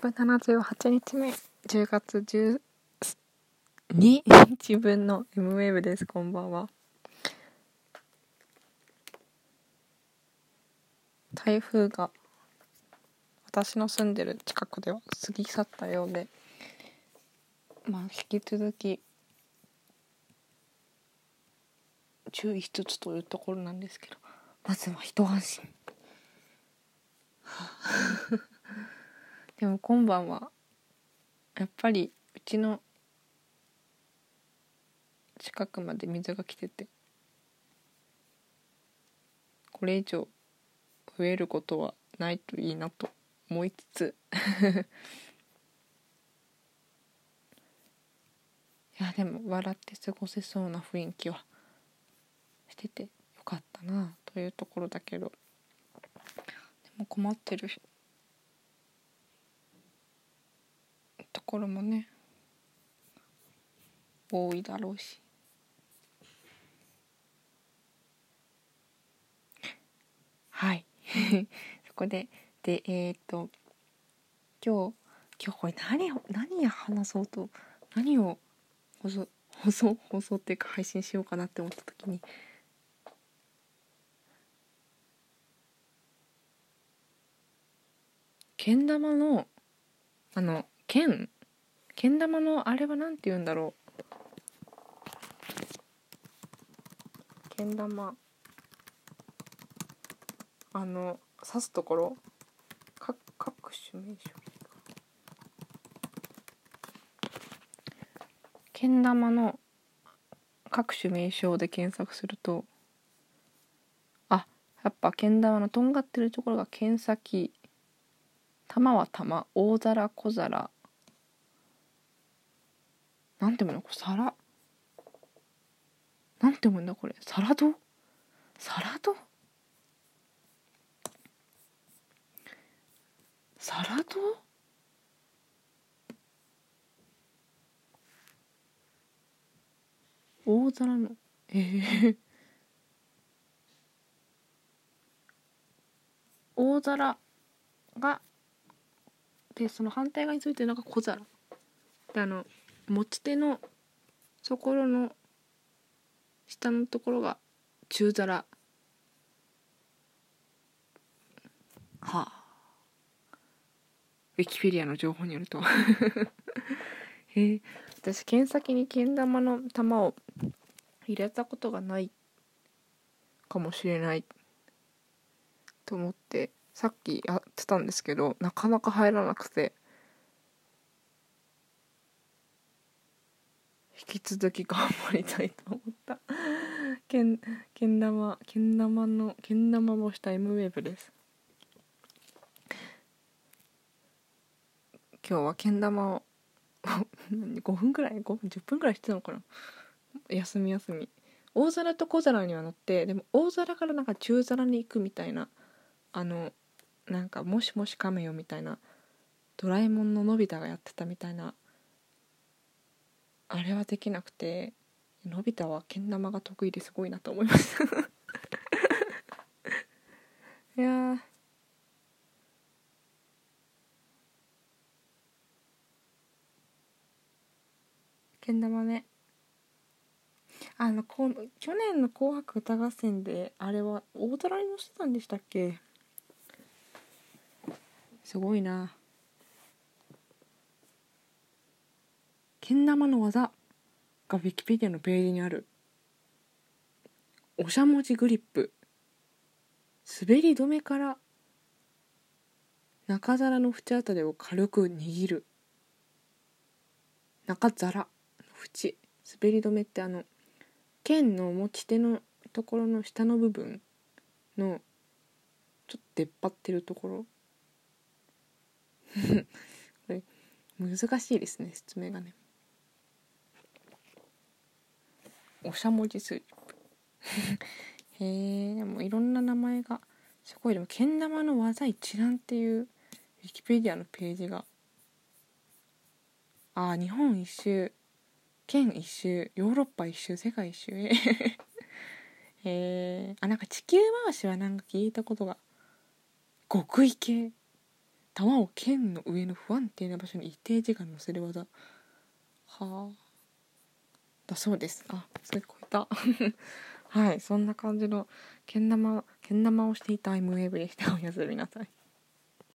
178日目。10月12日分の M ウェーブです。こんばんは。台風が私の住んでる近くでは過ぎ去ったようでまあ引き続き注意しつつというところなんですけどまずは一安心。でも今晩はやっぱりうちの近くまで水が来ててこれ以上増えることはないといいなと思いつつ いやでも笑って過ごせそうな雰囲気はしててよかったなというところだけどでも困ってるところもね多いだろうし。はい。そこででえっ、と今日今日これ何を何話そうと何を放送放送放送っていうか配信しようかなって思った時に。けん玉のあの剣けん玉のあれは何て言うんだろう。けん玉。あの刺すところ。か各種名称。けん玉の各種名称で検索すると。あやっぱけん玉のとんがってるところが剣先。玉は玉。大皿小皿。なんて読むの？これ皿。なんて読むんだこれ？皿ド皿ド皿ド大皿の。ええー、大皿がでその反対側についてるのが小皿。であの持ち手のところの下のところが中皿。はあ。ウィキペディアの情報によると。へえ、私剣先にけん玉の玉を入れたことがないかもしれないと思ってさっきやってたんですけどなかなか入らなくて引き続き頑張りたいと思った。けんけん玉けん玉のけん玉をした M ウェーブです。今日はけん玉を5分くらい5分10分くらいしてたのかな？休み休み。大皿と小皿には乗ってでも大皿からなんか中皿に行くみたいなあのなんか「もしもし亀よ」みたいなドラえもんののび太がやってたみたいなあれはできなくてのび太はけん玉が得意ですごいなと思いました。いやけん玉ねあのこ去年の「紅白歌合戦」であれは大皿に乗せてたんでしたっけ？すごいな。けん玉の技がウィキペディアのページにある。おしゃもじグリップ。滑り止めから中皿の縁あたりを軽く握る。中皿の縁。滑り止めってあの剣の持ち手のところの下の部分のちょっと出っ張ってるところ。これ難しいですね説明がね。おしゃもじスープ。へえでもいろんな名前がすごい。でもけん玉の技一覧っていうウィキペディアのページが。ああ日本一周県一周ヨーロッパ一周世界一周。へえあなんか地球回しはなんか聞いたことが。極意系玉を剣の上の不安定な場所に一定時間乗せる技。はあ。だそうです。あそれ超えた。はいそんな感じのけん玉けん玉をしていた M ウェーブでした。おやすみなさい。